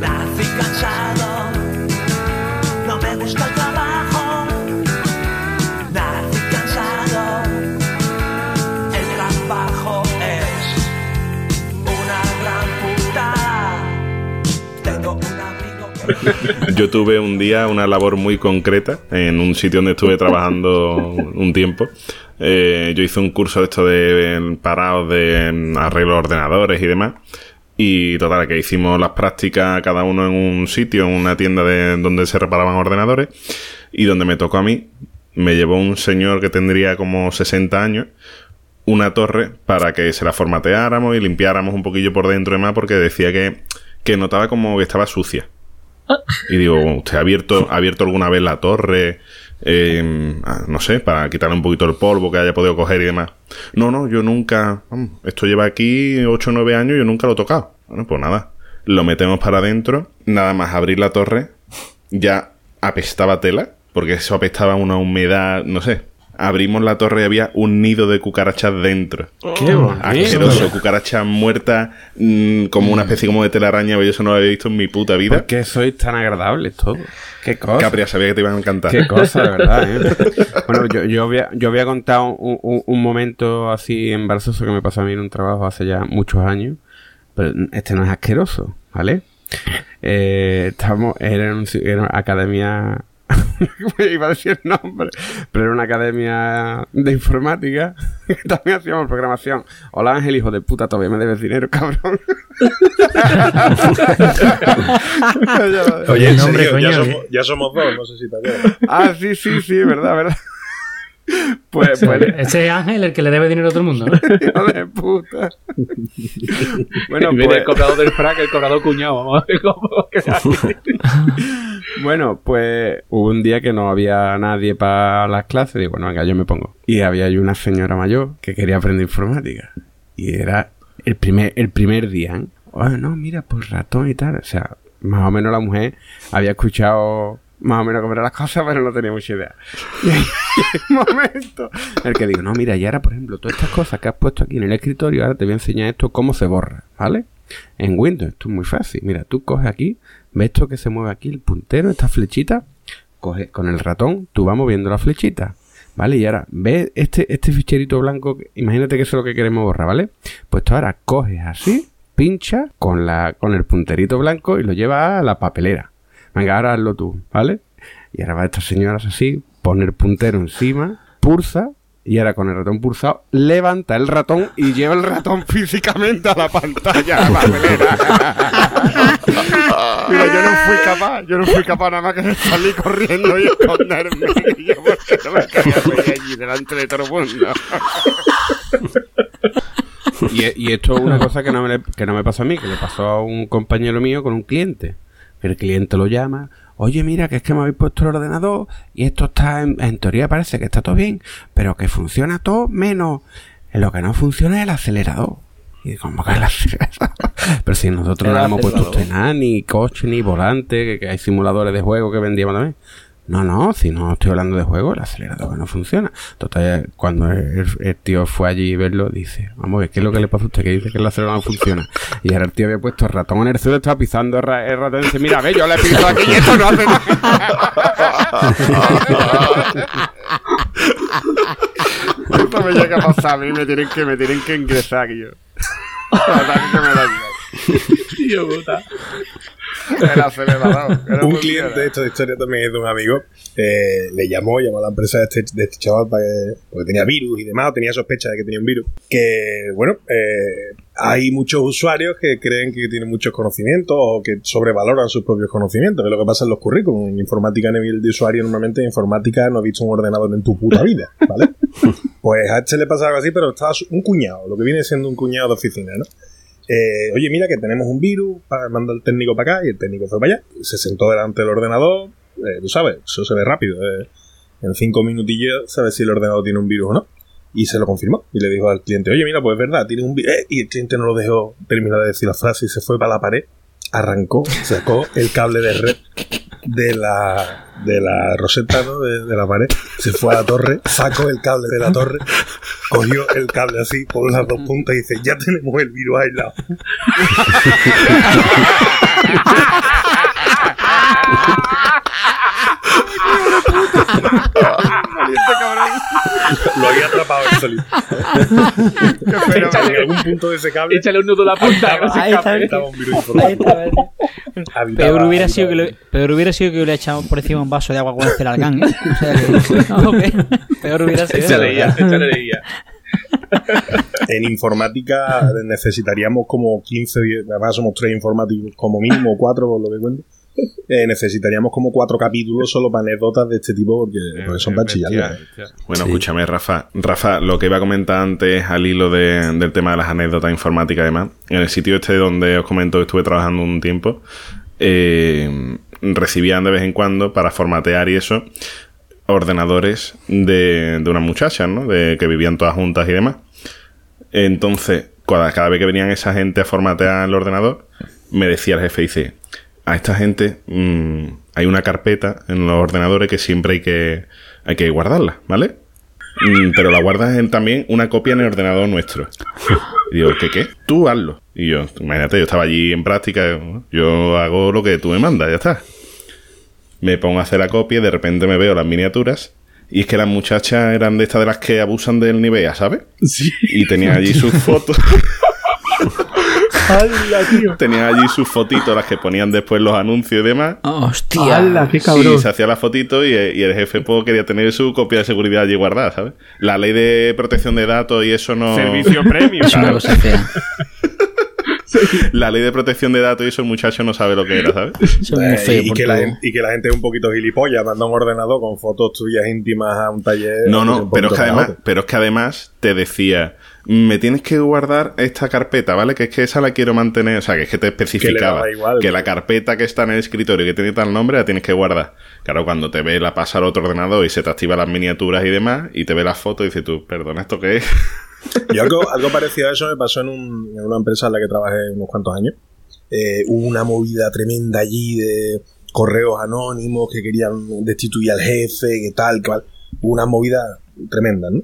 nací cansado. No me gusta el trabajo, Yo tuve un día una labor muy concreta en un sitio donde estuve trabajando un tiempo. Eh, yo hice un curso de esto de parados de arreglo de ordenadores y demás. Y total, que hicimos las prácticas cada uno en un sitio, en una tienda de donde se reparaban ordenadores. Y donde me tocó a mí, me llevó un señor que tendría como 60 años una torre para que se la formateáramos y limpiáramos un poquillo por dentro y demás porque decía que, que notaba como que estaba sucia. Y digo, ¿usted ha abierto, ha abierto alguna vez la torre? Eh, ah, no sé, para quitarle un poquito el polvo que haya podido coger y demás. No, no, yo nunca. esto lleva aquí 8 o 9 años y yo nunca lo he tocado. Bueno, pues nada. Lo metemos para adentro. Nada más abrir la torre. Ya apestaba tela. Porque eso apestaba una humedad, no sé. Abrimos la torre y había un nido de cucarachas dentro. Qué bonito. Asqueroso, cucarachas muertas, mm, como una especie como de telaraña, yo eso no lo había visto en mi puta vida. ¿Por qué sois tan agradables todos? Qué cosa. Capria, sabía que te iban a encantar. Qué cosa, de verdad, ¿eh? Bueno, yo, yo, había, yo había contado un, un- un momento así embarazoso que me pasó a mí en un trabajo hace ya muchos años, pero este no es asqueroso, ¿vale? Eh, estábamos, era en un si- era una academia, iba a decir el nombre, pero era una academia de informática, que también hacíamos programación. Hola Ángel, hijo de puta, todavía me debes dinero, cabrón. Oye, en No, hombre, serio, ya, somos, ya somos dos, no sé si te acuerdas. Ah, sí, sí, sí, verdad, verdad. Pues, pues, Ese es Ángel el que le debe dinero a todo el mundo, ¿no? hijo de puta. Bueno, pues, del cobrador del frac, el cobrador cuñado. Vamos a ver cómo queda. bueno, pues hubo un día que no había nadie para las clases. Digo, bueno, venga, yo me pongo. Y había ahí una señora mayor que quería aprender informática. Y era el primer, el primer día. ¿eh? Oh, no, mira, por ratón y tal. O sea, más o menos la mujer había escuchado más o menos cómo eran las cosas, pero no tenía mucha idea. Y hay un momento en el que digo, no, mira, y ahora, por ejemplo, todas estas cosas que has puesto aquí en el escritorio, ahora te voy a enseñar esto cómo se borra, ¿vale? En Windows, esto es muy fácil. Mira, tú coges aquí, ves esto que se mueve aquí, el puntero, esta flechita, coge con el ratón, tú vas moviendo la flechita. ¿Vale? Y ahora, ves este, este ficherito blanco, imagínate que eso es lo que queremos borrar, ¿vale? Pues tú ahora coges así, pincha con, la, con el punterito blanco y lo llevas a la papelera. Venga, ahora hazlo tú, ¿vale? Y ahora va esta señora así, pone el puntero encima, pulsa, y ahora con el ratón pulsado, levanta el ratón y lleva el ratón físicamente a la pantalla, a la. Mira, yo no fui capaz, yo no fui capaz nada más que de salir corriendo y esconderme. Y yo porque no me quería allí delante de todo el mundo. Y, esto es una cosa que no, me, que no me pasó a mí, que le pasó a un compañero mío con un cliente. El cliente lo llama, oye, mira, que es que me habéis puesto el ordenador y esto está, en, en teoría parece que está todo bien, pero que funciona todo menos. En lo que no funciona es el acelerador. Y como que el acelerador. Pero si nosotros no le hemos puesto usted nada, ni coche, ni volante, que, que hay simuladores de juego que vendíamos también. No, no, si no estoy hablando de juego, el acelerador no funciona. Total, cuando el, el tío fue allí a verlo, dice, vamos a ver, ¿qué es lo que le pasa a usted? Que dice que el acelerador no funciona. Y ahora el tío había puesto el ratón en el suelo, estaba pisando el, ra- el ratón y dice, mira, ve, yo le he pisado aquí y esto no hace nada. esto me llega a pasar a mí, me tienen que, me tienen que ingresar aquí yo. Que me da igual. Tío puta. El acelerador. era Un cliente, de historia también es de un amigo, eh, le llamó, llamó a la empresa de este, de este chaval para que- porque tenía virus y demás, o tenía sospecha de que tenía un virus. Que, bueno, eh, hay muchos usuarios que creen que tienen muchos conocimientos o que sobrevaloran sus propios conocimientos, que es lo que pasa en los currículums. En informática a nivel de usuario, normalmente en informática no has visto un ordenador en tu puta vida, ¿vale? pues a este le pasa algo así, pero estaba un cuñado, lo que viene siendo un cuñado de oficina, ¿no? Eh, oye, mira que tenemos un virus, manda el técnico para acá y el técnico fue para allá. Se sentó delante del ordenador, eh, tú sabes, eso se ve rápido. eh. En cinco minutillos sabes si el ordenador tiene un virus o no. Y se lo confirmó. Y le dijo al cliente, oye, mira, pues es verdad, tiene un virus. Eh, y el cliente no lo dejó terminar de decir la frase y se fue para la pared, arrancó, sacó el cable de red de la, de la roseta, ¿no? De, de la pared, se fue a la torre, sacó el cable de la torre, cogió el cable así por las dos puntas y dice, ya tenemos el virus aislado. Lo había atrapado el solito. Pero en algún punto de ese cable Échale un nudo a la punta. que no se Ahí está. un virus Ahí está, Peor hubiera, sido que le, peor hubiera sido que le hubiera echado por encima un vaso de agua con el celargán, ¿eh? O sea que, no, ok. Peor hubiera sido. Échale ya, échale ya. En informática necesitaríamos como 15, 10, además somos tres informáticos, como mínimo cuatro por lo que cuento. Eh, necesitaríamos como cuatro capítulos solo para anécdotas de este tipo porque, porque son para chillar. Bueno, Sí. escúchame, Rafa. Rafa, lo que iba a comentar antes al hilo de- del tema de las anécdotas informáticas y demás, en el sitio este donde os comento que estuve trabajando un tiempo, eh, recibían de vez en cuando para formatear y eso ordenadores de, de unas muchachas, ¿no? De que vivían todas juntas y demás. Entonces, cada, cada vez que venían esa gente a formatear el ordenador, me decía el jefe, dice, a esta gente mm, hay una carpeta en los ordenadores que siempre hay que, hay que guardarla, ¿vale? Mm, pero la guardas en también una copia en el ordenador nuestro. Y digo, ¿qué qué? Tú hazlo. Y yo, imagínate, yo estaba allí en práctica, yo hago lo que tú me mandas, ya está. Me pongo a hacer la copia y de repente me veo las miniaturas. Y es que las muchachas eran de estas de las que abusan del Nivea, ¿sabes? Sí. Y tenían allí sus fotos. ¡Hala, tío! tenían allí sus fotitos, las que ponían después los anuncios y demás. Hostia. ¡Hala, qué Y cabrón! se hacía la fotito y, y el jefe pues, quería tener su copia de seguridad allí guardada, ¿sabes? La ley de protección de datos y eso no... Servicio premium. Es una cosa fea. La ley de protección de datos y eso el muchacho no sabe lo que era, ¿sabes? Eh, feo. y, que la, todo. gen- y que la gente es un poquito gilipollas, manda un ordenador con fotos tuyas íntimas a un taller. No, no, pero es que además, pero es que además te decía, me tienes que guardar esta carpeta, ¿vale? Que es que esa la quiero mantener, o sea, que es que te especificaba igual, que la carpeta que está en el escritorio y que tiene tal nombre la tienes que guardar. Claro, cuando te ve la pasa al otro ordenador y se te activan las miniaturas y demás, y te ve las fotos y dices tú, perdona, ¿esto qué es? Yo algo, algo parecido a eso me pasó en, un- una empresa en la que trabajé unos cuantos años. Eh, hubo una movida tremenda allí de correos anónimos que querían destituir al jefe, que tal, que. Hubo una movida tremenda, ¿no?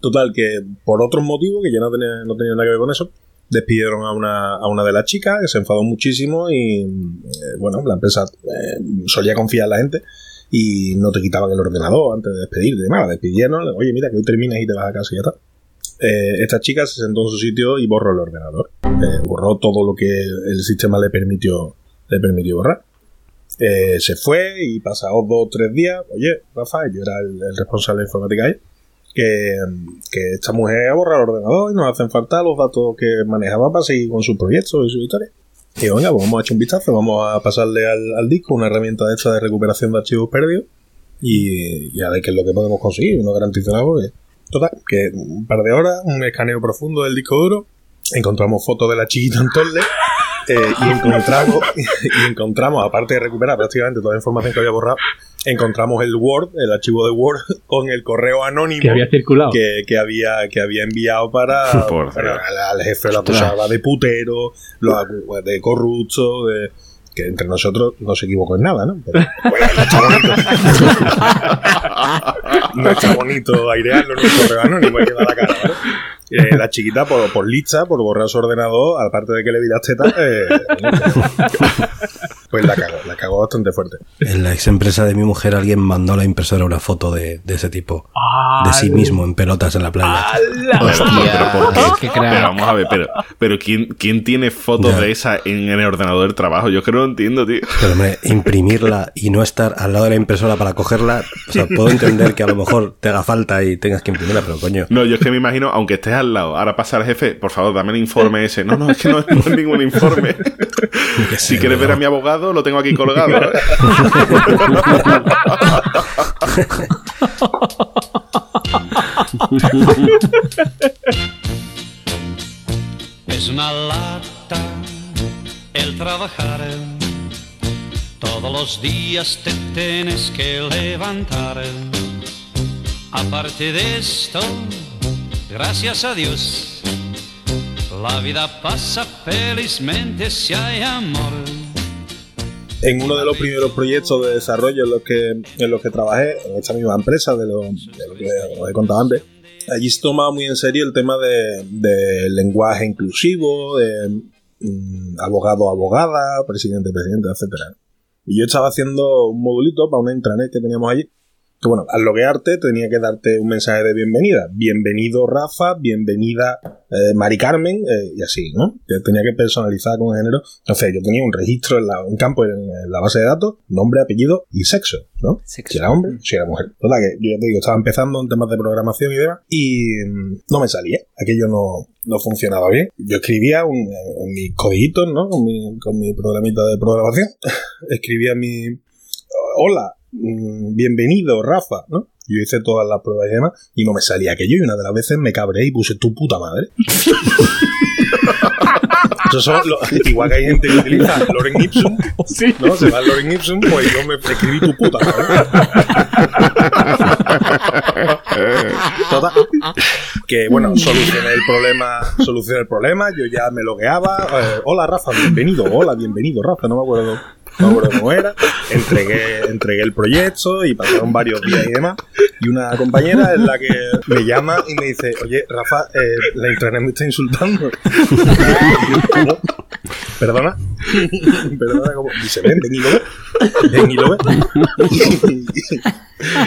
Total, que por otros motivos, que ya no tenía, no tenía nada que ver con eso, despidieron a una, a una de las chicas, que se enfadó muchísimo y, eh, bueno, la empresa eh, solía confiar en la gente y no te quitaban el ordenador antes de despedirte. La despidieron, oye, mira, que hoy terminas y te vas a casa y ya está. Eh, esta chica se sentó en su sitio y borró el ordenador. Eh, borró todo lo que el sistema le permitió, le permitió borrar. Eh, se fue y pasados dos o tres días, oye, Rafa, yo era el, responsable de informática ahí, que, esta mujer ha borrado el ordenador y nos hacen falta los datos que manejaba para seguir con sus proyectos y sus historias. Y venga, pues vamos a echar un vistazo, vamos a pasarle al, disco una herramienta de de recuperación de archivos perdidos y, y a ver qué es lo que podemos conseguir, no garantizo nada porque... Total, que un par de horas, un escaneo profundo del disco duro, encontramos fotos de la chiquita en Torle Eh, y encontramos, y encontramos, aparte de recuperar prácticamente toda la información que había borrado, encontramos el Word, el archivo de Word, con el correo anónimo Que había circulado. que, que había, que había enviado para, para al, jefe lo acusaba de putero, lo acu- de corrupto, de que entre nosotros no se equivocó en nada, ¿no? Pero, bueno, no está bonito. no está bonito airearlo en un correo anónimo, hay que dar la cara, ¿vale? Eh, la chiquita, por, por lista, por borrar su ordenador, aparte de que le vi las tetas, eh, pues la cagó, la cagó bastante fuerte. En la ex empresa de mi mujer alguien mandó a la impresora una foto de, de ese tipo. De sí mismo en pelotas en la playa. Pero, ¿por qué? qué crack. Pero vamos a ver, pero, pero ¿quién, ¿quién tiene fotos Ya. de esa en, en el ordenador del trabajo? Yo creo que no entiendo, tío. Pero hombre, imprimirla y no estar al lado de la impresora para cogerla, o sea, puedo entender que a lo mejor te haga falta y tengas que imprimirla, pero coño. No, yo es que me imagino, aunque estés al lado, ahora pasa el jefe, por favor, dame el informe ese. No, no, es que no, no es ningún informe. que Si quieres ver a mi abogado, lo tengo aquí colgado. ¿eh? Es una lata el trabajar. Todos los días te tienes que levantar. Aparte de esto, gracias a Dios, la vida pasa felizmente si hay amor. en uno de los primeros proyectos de desarrollo en los que, en los que trabajé, en esta misma empresa de lo, que os he contado antes, allí se tomaba muy en serio el tema de, lenguaje inclusivo, de mm, abogado, abogada, presidente, presidente, etcétera. Y yo estaba haciendo un modulito para una intranet que teníamos allí. Que bueno, al loguearte tenía que darte un mensaje de bienvenida. Bienvenido Rafa, bienvenida eh, Mari Carmen, eh, y así, ¿no? Que tenía que personalizar con género. Entonces yo tenía un registro, en la- un campo en, en la base de datos, nombre, apellido y sexo, ¿no? Sexo. Si era hombre, si era mujer. Total, que yo ya te digo, estaba empezando en temas de programación y demás, y mm, no me salía. Aquello no, no funcionaba bien. Yo escribía un, en mis coditos, ¿no? Con mi, con mi programita de programación. escribía mi... Hola, bienvenido, Rafa, ¿no? Yo hice todas las pruebas y demás y no me salía aquello y una de las veces me cabré y puse tu puta madre. Eso son lo- igual que hay gente que utiliza Loren Ipsum, ¿no? Se va Loren Ipsum, pues yo me escribí tu puta madre. Total, que bueno, solucioné el problema, solucioné el problema, yo ya me logueaba, eh, hola Rafa, bienvenido, hola, bienvenido Rafa, no me acuerdo, no acuerdo cómo era, entregué, entregué el proyecto y pasaron varios días y demás, y una compañera es la que me llama y me dice, oye Rafa, eh, la intranet me está insultando. Perdona, perdona, ¿cómo? Dice, ven, ven y lo ve, ven y lo ve.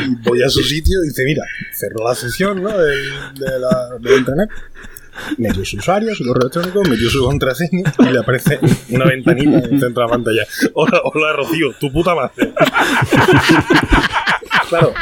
Y voy a su sitio y dice, mira, cerró la sesión ¿no? de, de la, de internet, metió su usuario, su correo electrónico, metió su contraseña y le aparece una ventanita en el centro de la pantalla. Hola, hola Rocío, tu puta madre. claro.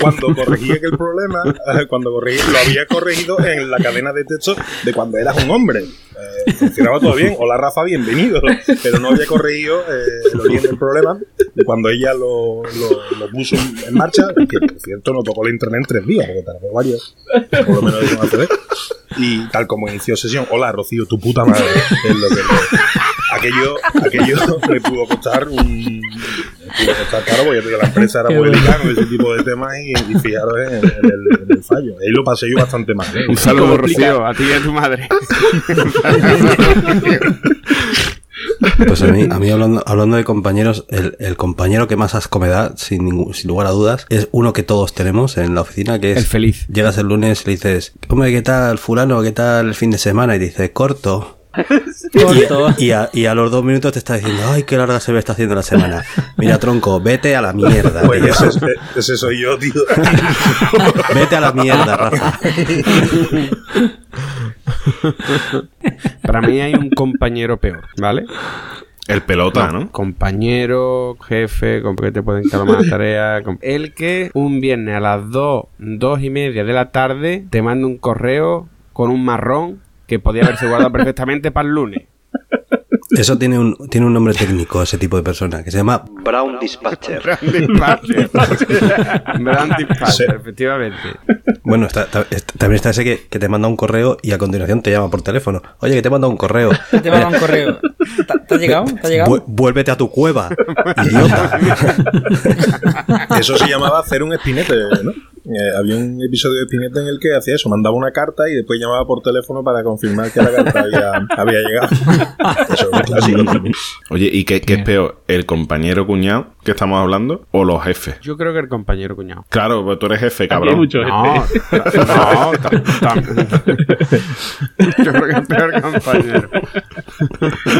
Cuando corregí aquel problema, eh, cuando corregí, lo había corregido en la cadena de texto de cuando eras un hombre. Eh, funcionaba todo bien. Hola Rafa, bienvenido. Pero no había corregido eh, el origen del problema de cuando ella lo, lo- puso en marcha, que por cierto no tocó la internet en tres días, porque tardó varios, por lo menos en acceder. Y tal como inició sesión, hola Rocío, tu puta madre. Es lo que aquello, aquello me pudo costar un. Me pudo costar caro, porque te la empresa era Qué muy delicada con ese tipo de temas y, y fijaros en, en el, en el fallo. Ahí lo pasé yo bastante mal. ¿eh? Un saludo, Rocío, a ti y a tu madre. Pues a mí, a mí hablando, hablando de compañeros, el, el compañero que más asco me da, sin, ningún- sin lugar a dudas, es uno que todos tenemos en la oficina, que es... El feliz. Llegas el lunes y le dices, hombre, ¿qué tal fulano? ¿Qué tal el fin de semana? Y dice, corto. Corto. Y a, y a los dos minutos te está diciendo, ay, qué larga se me está haciendo la semana. Mira, tronco, vete a la mierda. Pues tío. ese, soy yo, tío. Vete a la mierda, Rafa. Para mí hay un compañero peor, ¿vale? El pelota, ¿no? Compañero, jefe, con que te pueden encargar más tareas. El que un viernes a las 2, dos y media de la tarde te manda un correo con un marrón que podía haberse guardado perfectamente para el lunes. Eso tiene un, tiene un nombre técnico, ese tipo de persona, que se llama Brown Dispatcher. Brand Dispatcher. Brand Dispatcher, efectivamente. Bueno, está- está- está- también está ese que, que te manda un correo y a continuación te llama por teléfono. Oye, que te manda un correo. Te manda un correo. ¿Te te ha llegado? ¿Te ha llegado? Vu- vuélvete a tu cueva, idiota. Eso se llamaba hacer un espinete, ¿no? Eh, había un episodio de espinete en el que hacía eso, mandaba una carta y después llamaba por teléfono para confirmar que la carta había, había llegado. Eso es clásico también. Oye, ¿y qué, qué es peor? ¿El compañero cuñado que estamos hablando o los jefes? Yo creo que el compañero cuñado. Claro, pues tú eres jefe, cabrón. mucho No, gente. no, tam- Yo creo que es peor compañero.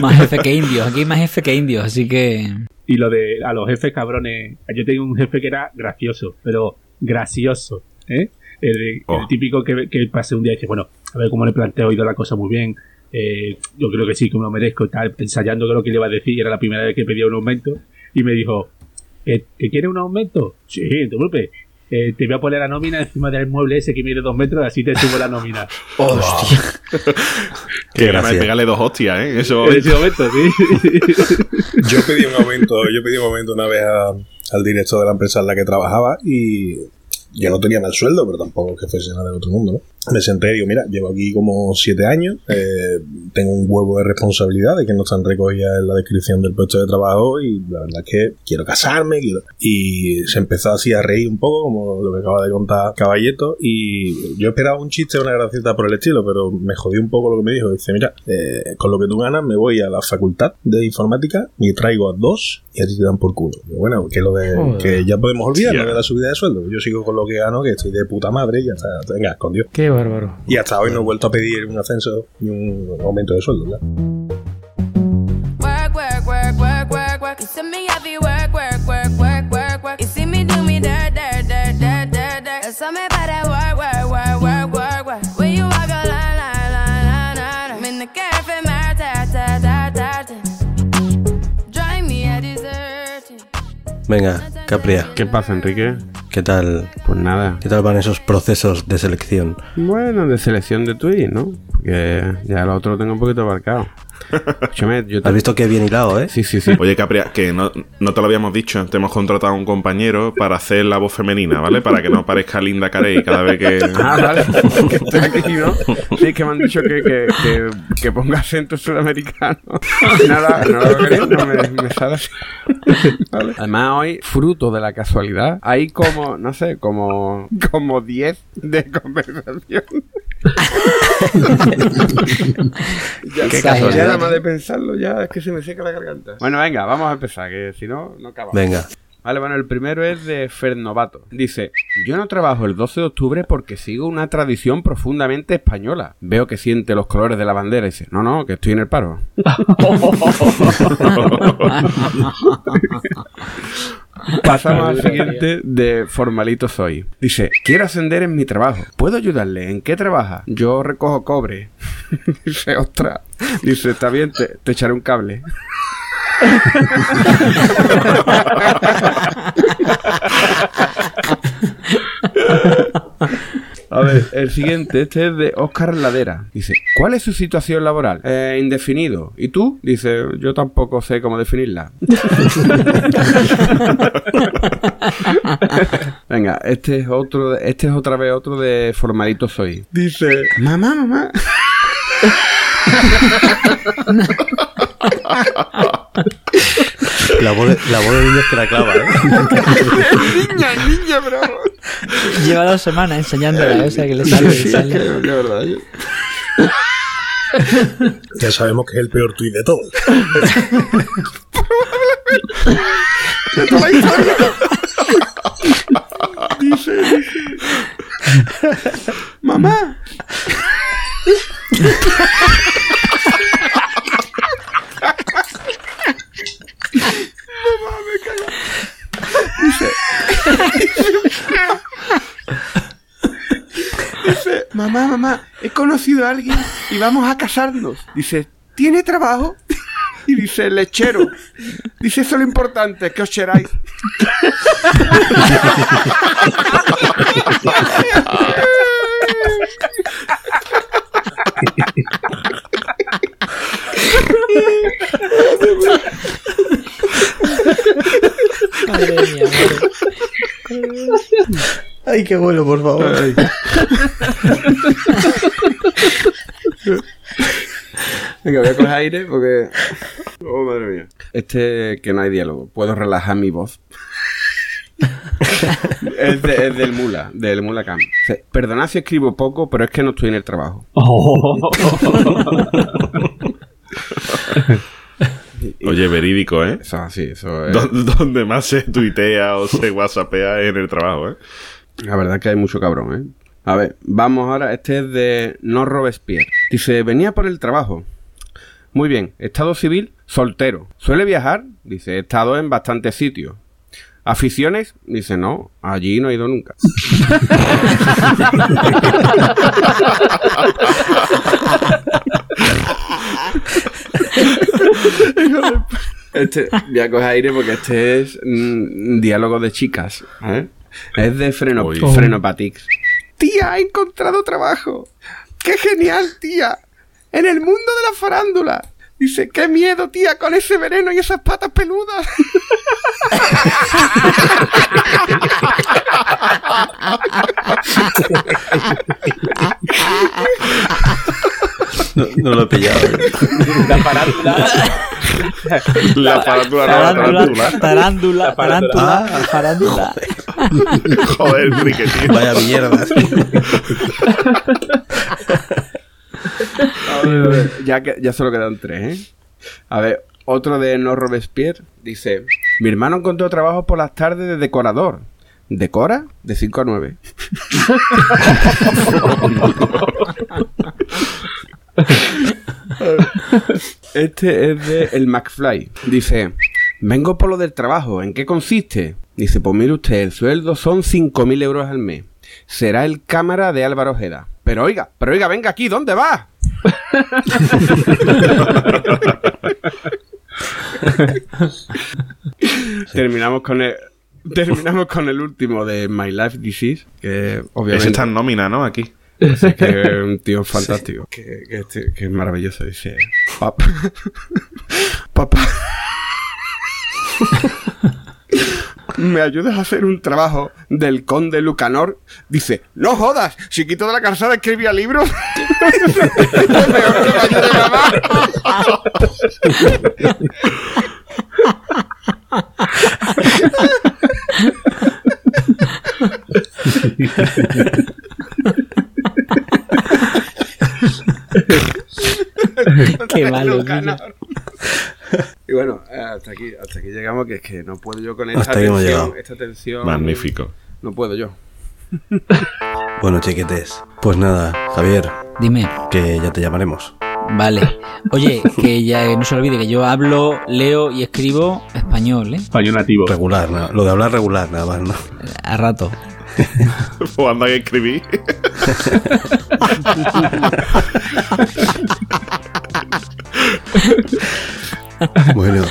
Más jefe que indios. Aquí hay más jefe que indios, así que. Y lo de a los jefes cabrones. Yo tengo un jefe que era gracioso, pero gracioso. ¿eh? El, Oh. el típico que, que pasé un día y dice, bueno, a ver cómo le planteo, he oído la cosa muy bien. eh, yo creo que sí, que me lo merezco y tal. Ensayando lo que le iba a decir, era la primera vez que pedía un aumento. Y me dijo, "¿Eh, ¿que quiere un aumento? Sí, te preocupes. Eh, te voy a poner la nómina encima del mueble ese que mide dos metros, así te subo la nómina. Hostia. Qué Que gracia. pegarle dos hostias, ¿eh? Eso En ese momento, sí. Yo pedí un aumento, yo pedí un aumento una vez a- al director de la empresa en la que trabajaba y yo no tenía mal sueldo, pero tampoco que fuese nada del otro mundo, ¿no? Me senté y digo, mira, llevo aquí como siete años, eh, tengo un huevo de responsabilidades que no están recogidas en la descripción del puesto de trabajo y la verdad es que quiero casarme, quiero... Y se empezó así a reír un poco, como lo que acaba de contar Caballeto, y yo esperaba un chiste, una gracieta por el estilo, pero me jodió un poco lo que me dijo. Dice, mira, eh, con lo que tú ganas me voy a la facultad de informática y traigo a dos y a ti te dan por culo. Bueno, que lo de Joder. que ya podemos olvidar lo Tía. de la subida de sueldo. Yo sigo con lo que gano, que estoy de puta madre y ya está. Venga, con Dios. Qué bárbaro. Y hasta hoy no he vuelto a pedir un ascenso ni un aumento de sueldo. Venga, Capria, ¿Qué pasa, Enrique? ¿qué tal? Pues nada. ¿Qué tal van esos procesos de selección? Bueno, de selección de tweets, ¿no? Porque ya lo otro lo tengo un poquito abarcado. Escúchame, yo te- Has visto que bien hilado, ¿eh? Sí, sí, sí. Oye, Capria, que no, no te lo habíamos dicho, te hemos contratado a un compañero para hacer la voz femenina, ¿vale? Para que no parezca Linda Carey cada vez que... Ah, vale. que estoy aquí, ¿no? Sí, que me han dicho que, que, que, que ponga acento sudamericano. Nada, no lo quería, no me, me sale así. Vale. Además, hoy, fruto de la casualidad, hay como, no sé, como, como 10 de conversación. ya, Qué casualidad. Nada más de pensarlo, ya es que se me seca la garganta. Bueno, venga, vamos a empezar, que si no, no acabamos. Venga. Vale, bueno, el primero es de Fernovato. Dice, yo no trabajo el 12 de octubre porque sigo una tradición profundamente española. Veo que siente los colores de la bandera y dice, no, no, que estoy en el paro. Pasamos al siguiente de Formalito Soy. Dice, quiero ascender en mi trabajo. ¿Puedo ayudarle? ¿En qué trabaja? Yo recojo cobre. Dice, ostras. Dice, está bien, te, te echaré un cable. A ver, el siguiente, este es de Oscar Ladera. Dice, ¿cuál es su situación laboral? "Eh, indefinido. ¿Y tú? Dice, yo tampoco sé cómo definirla. Venga, este es otro, este es otra vez otro de Formalito Soy. Dice, mamá, mamá. La voz de, la voz de niño es que la clava, ¿eh? niña, niña, bravo. Lleva dos semanas enseñándola, o sea que le sale, le Sí, sale. es que, de verdad, yo- Ya sabemos que es el peor tuit de todos. Dice, dice. Mamá. Mamá, me cago. Dice. Dice, mamá, mamá, he conocido a alguien y vamos a casarnos. Dice, ¿tiene trabajo? Y dice, lechero. Dice, eso es lo importante, que os cheráis. Ay, qué bueno, por favor. Venga, voy a coger aire porque. Oh, madre mía. Este, que no hay diálogo. Puedo relajar mi voz. es, de- es del Mula, del Mula Cam. Dice, Perdonad si escribo poco, pero es que no estoy en el trabajo. Oye, verídico, ¿eh? Eso, sí, eso es. Donde más se tuitea o se whatsappea es en el trabajo, ¿eh? La verdad que hay mucho cabrón, ¿eh? A ver, vamos ahora. Este es de No Robespierre. Dice, venía por el trabajo. Muy bien, estado civil, soltero. ¿Suele viajar? Dice, he estado en bastantes sitios. ¿Aficiones? Dice, no, allí no he ido nunca. Este, voy a coger aire porque este es mm, diálogo de chicas. ¿eh? Es de freno, Uy. Frenopatix. Tía, he encontrado trabajo. ¡Qué genial, tía! En el mundo de la farándula. Dice, qué miedo, tía, con ese veneno y esas patas peludas. No, lo he pillado. La farándula. La farándula, no, la tarántula. tarándula, tarántula, Ah. farándula. Joder, Enrique, tío. Vaya mierda. ya, que, ya solo quedan tres, ¿eh? A ver, otro de No Robespierre dice: Mi hermano encontró trabajo por las tardes de decorador. ¿Decora? De 5 a 9. Este es de El McFly. Dice: Vengo por lo del trabajo. ¿En qué consiste? Dice: Pues mire usted, el sueldo son 5.000 euros al mes. Será el cámara de Álvaro Ojeda. Pero oiga, pero oiga, venga aquí, ¿dónde va? Terminamos con el terminamos con el último de My Life Disease, que Ese obviamente está en nómina, ¿no? Aquí. Sí, que es un tío fantástico, que, que, este- que es maravilloso, dice, papá, papá, ¿me ayudas a hacer un trabajo del conde Lucanor? Dice, no jodas, chiquito de la calzada escribía libros. Peor que me ayude mamá. Qué malo. Y bueno, eh, hasta aquí, hasta aquí llegamos, que es que no puedo yo con esta Hasta aquí hemos tensión, llegado. esta tensión. Magnífico. No puedo yo. Bueno, chiquetes. Pues nada, Javier, Dime. que ya te llamaremos. Vale. Oye, que ya no se olvide que yo hablo, leo y escribo español, ¿eh? Español nativo. Regular, ¿no? Lo de hablar regular, nada más, ¿no? A rato. O anda que escribí. Bueno,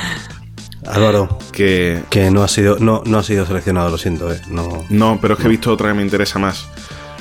Álvaro, Que. que no ha sido, no, no ha sido seleccionado, lo siento, eh. No. No, pero es que he visto otra que me interesa más.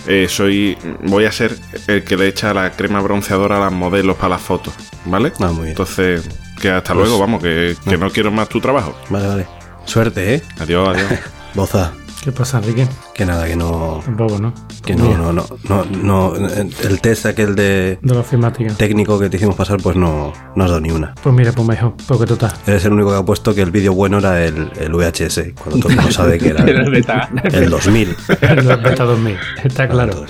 Eh, soy. Voy a ser el que le echa la crema bronceadora a las modelos para las fotos, ¿vale? Ah, muy bien. Entonces, que hasta Pues- luego, vamos, que, que no quiero más tu trabajo. Vale, vale. Suerte, eh. Adiós, adiós. Boza, ¿Qué pasa, Enrique? que nada, que no. Tampoco, ¿no? Que no, no, no, no, no. El test aquel de De la ofimática. técnico que te hicimos pasar, pues no, no has dado ni una. Pues mira, pues mejor, porque total. Eres el único que ha puesto que el vídeo bueno era el, el VHS, cuando todo el mundo sabe que era el el, beta. el 2000. Los beta 2000. Está claro.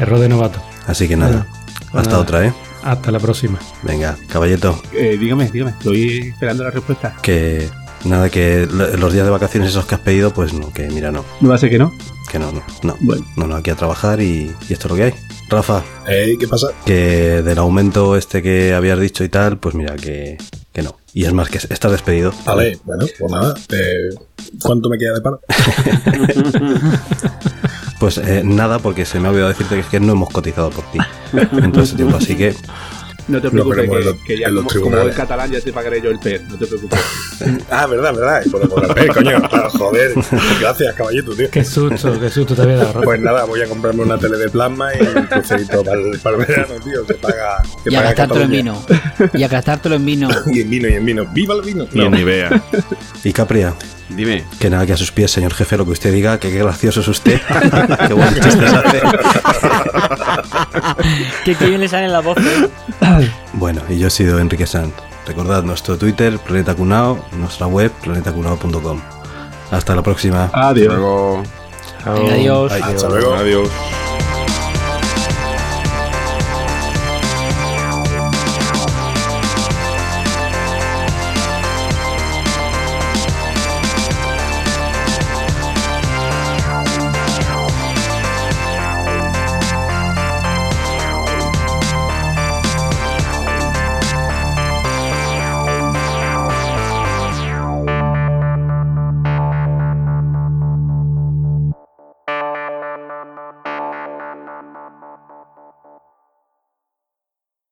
Error de novato. Así que nada, Bueno, hasta nada. otra, ¿eh? Hasta la próxima. Venga, caballeto, Eh, dígame, dígame. Estoy esperando la respuesta. que nada, que lo- los días de vacaciones esos que has pedido, pues no, que mira, no, ¿No va a ser que no? que no, no, no, Bueno. no, no, aquí a trabajar y, y esto es lo que hay. Rafa, Ey, ¿Qué pasa? que del aumento este que habías dicho y tal, pues mira, que, que no. Y es más, que estás despedido. Vale, bueno, pues nada. eh, ¿Cuánto me queda de paro? Pues eh, nada, porque se me ha olvidado decirte que es que no hemos cotizado por ti en todo este tiempo, así que No te preocupes, veremos que, los- que ya como, el catalán ya te pagaré yo el PER. No te preocupes. Ah, verdad, verdad. Y podemos volver, coño. Ah, Joder. Gracias, caballito, tío. Qué susto, qué susto te había dado. Pues nada, voy a comprarme una tele de plasma y un crucerito para el, para el verano, tío. Se paga. Se Y a gastártelo en vino. Y a gastártelo en vino. Y en vino, y en vino. ¡Viva el vino! Y en Nivea. y Capria, Dime. Que nada, que a sus pies, señor jefe, lo que usted diga, que qué gracioso es usted. qué buenos chistes hace. que, que bien le salen las voces. Bueno, y yo he sido Enrique Sanz. Recordad nuestro Twitter, Planeta Cunao, nuestra web, planetacunao.com. Hasta la próxima. Adiós. Luego. Venga, adiós. Bye. Hasta luego. Adiós.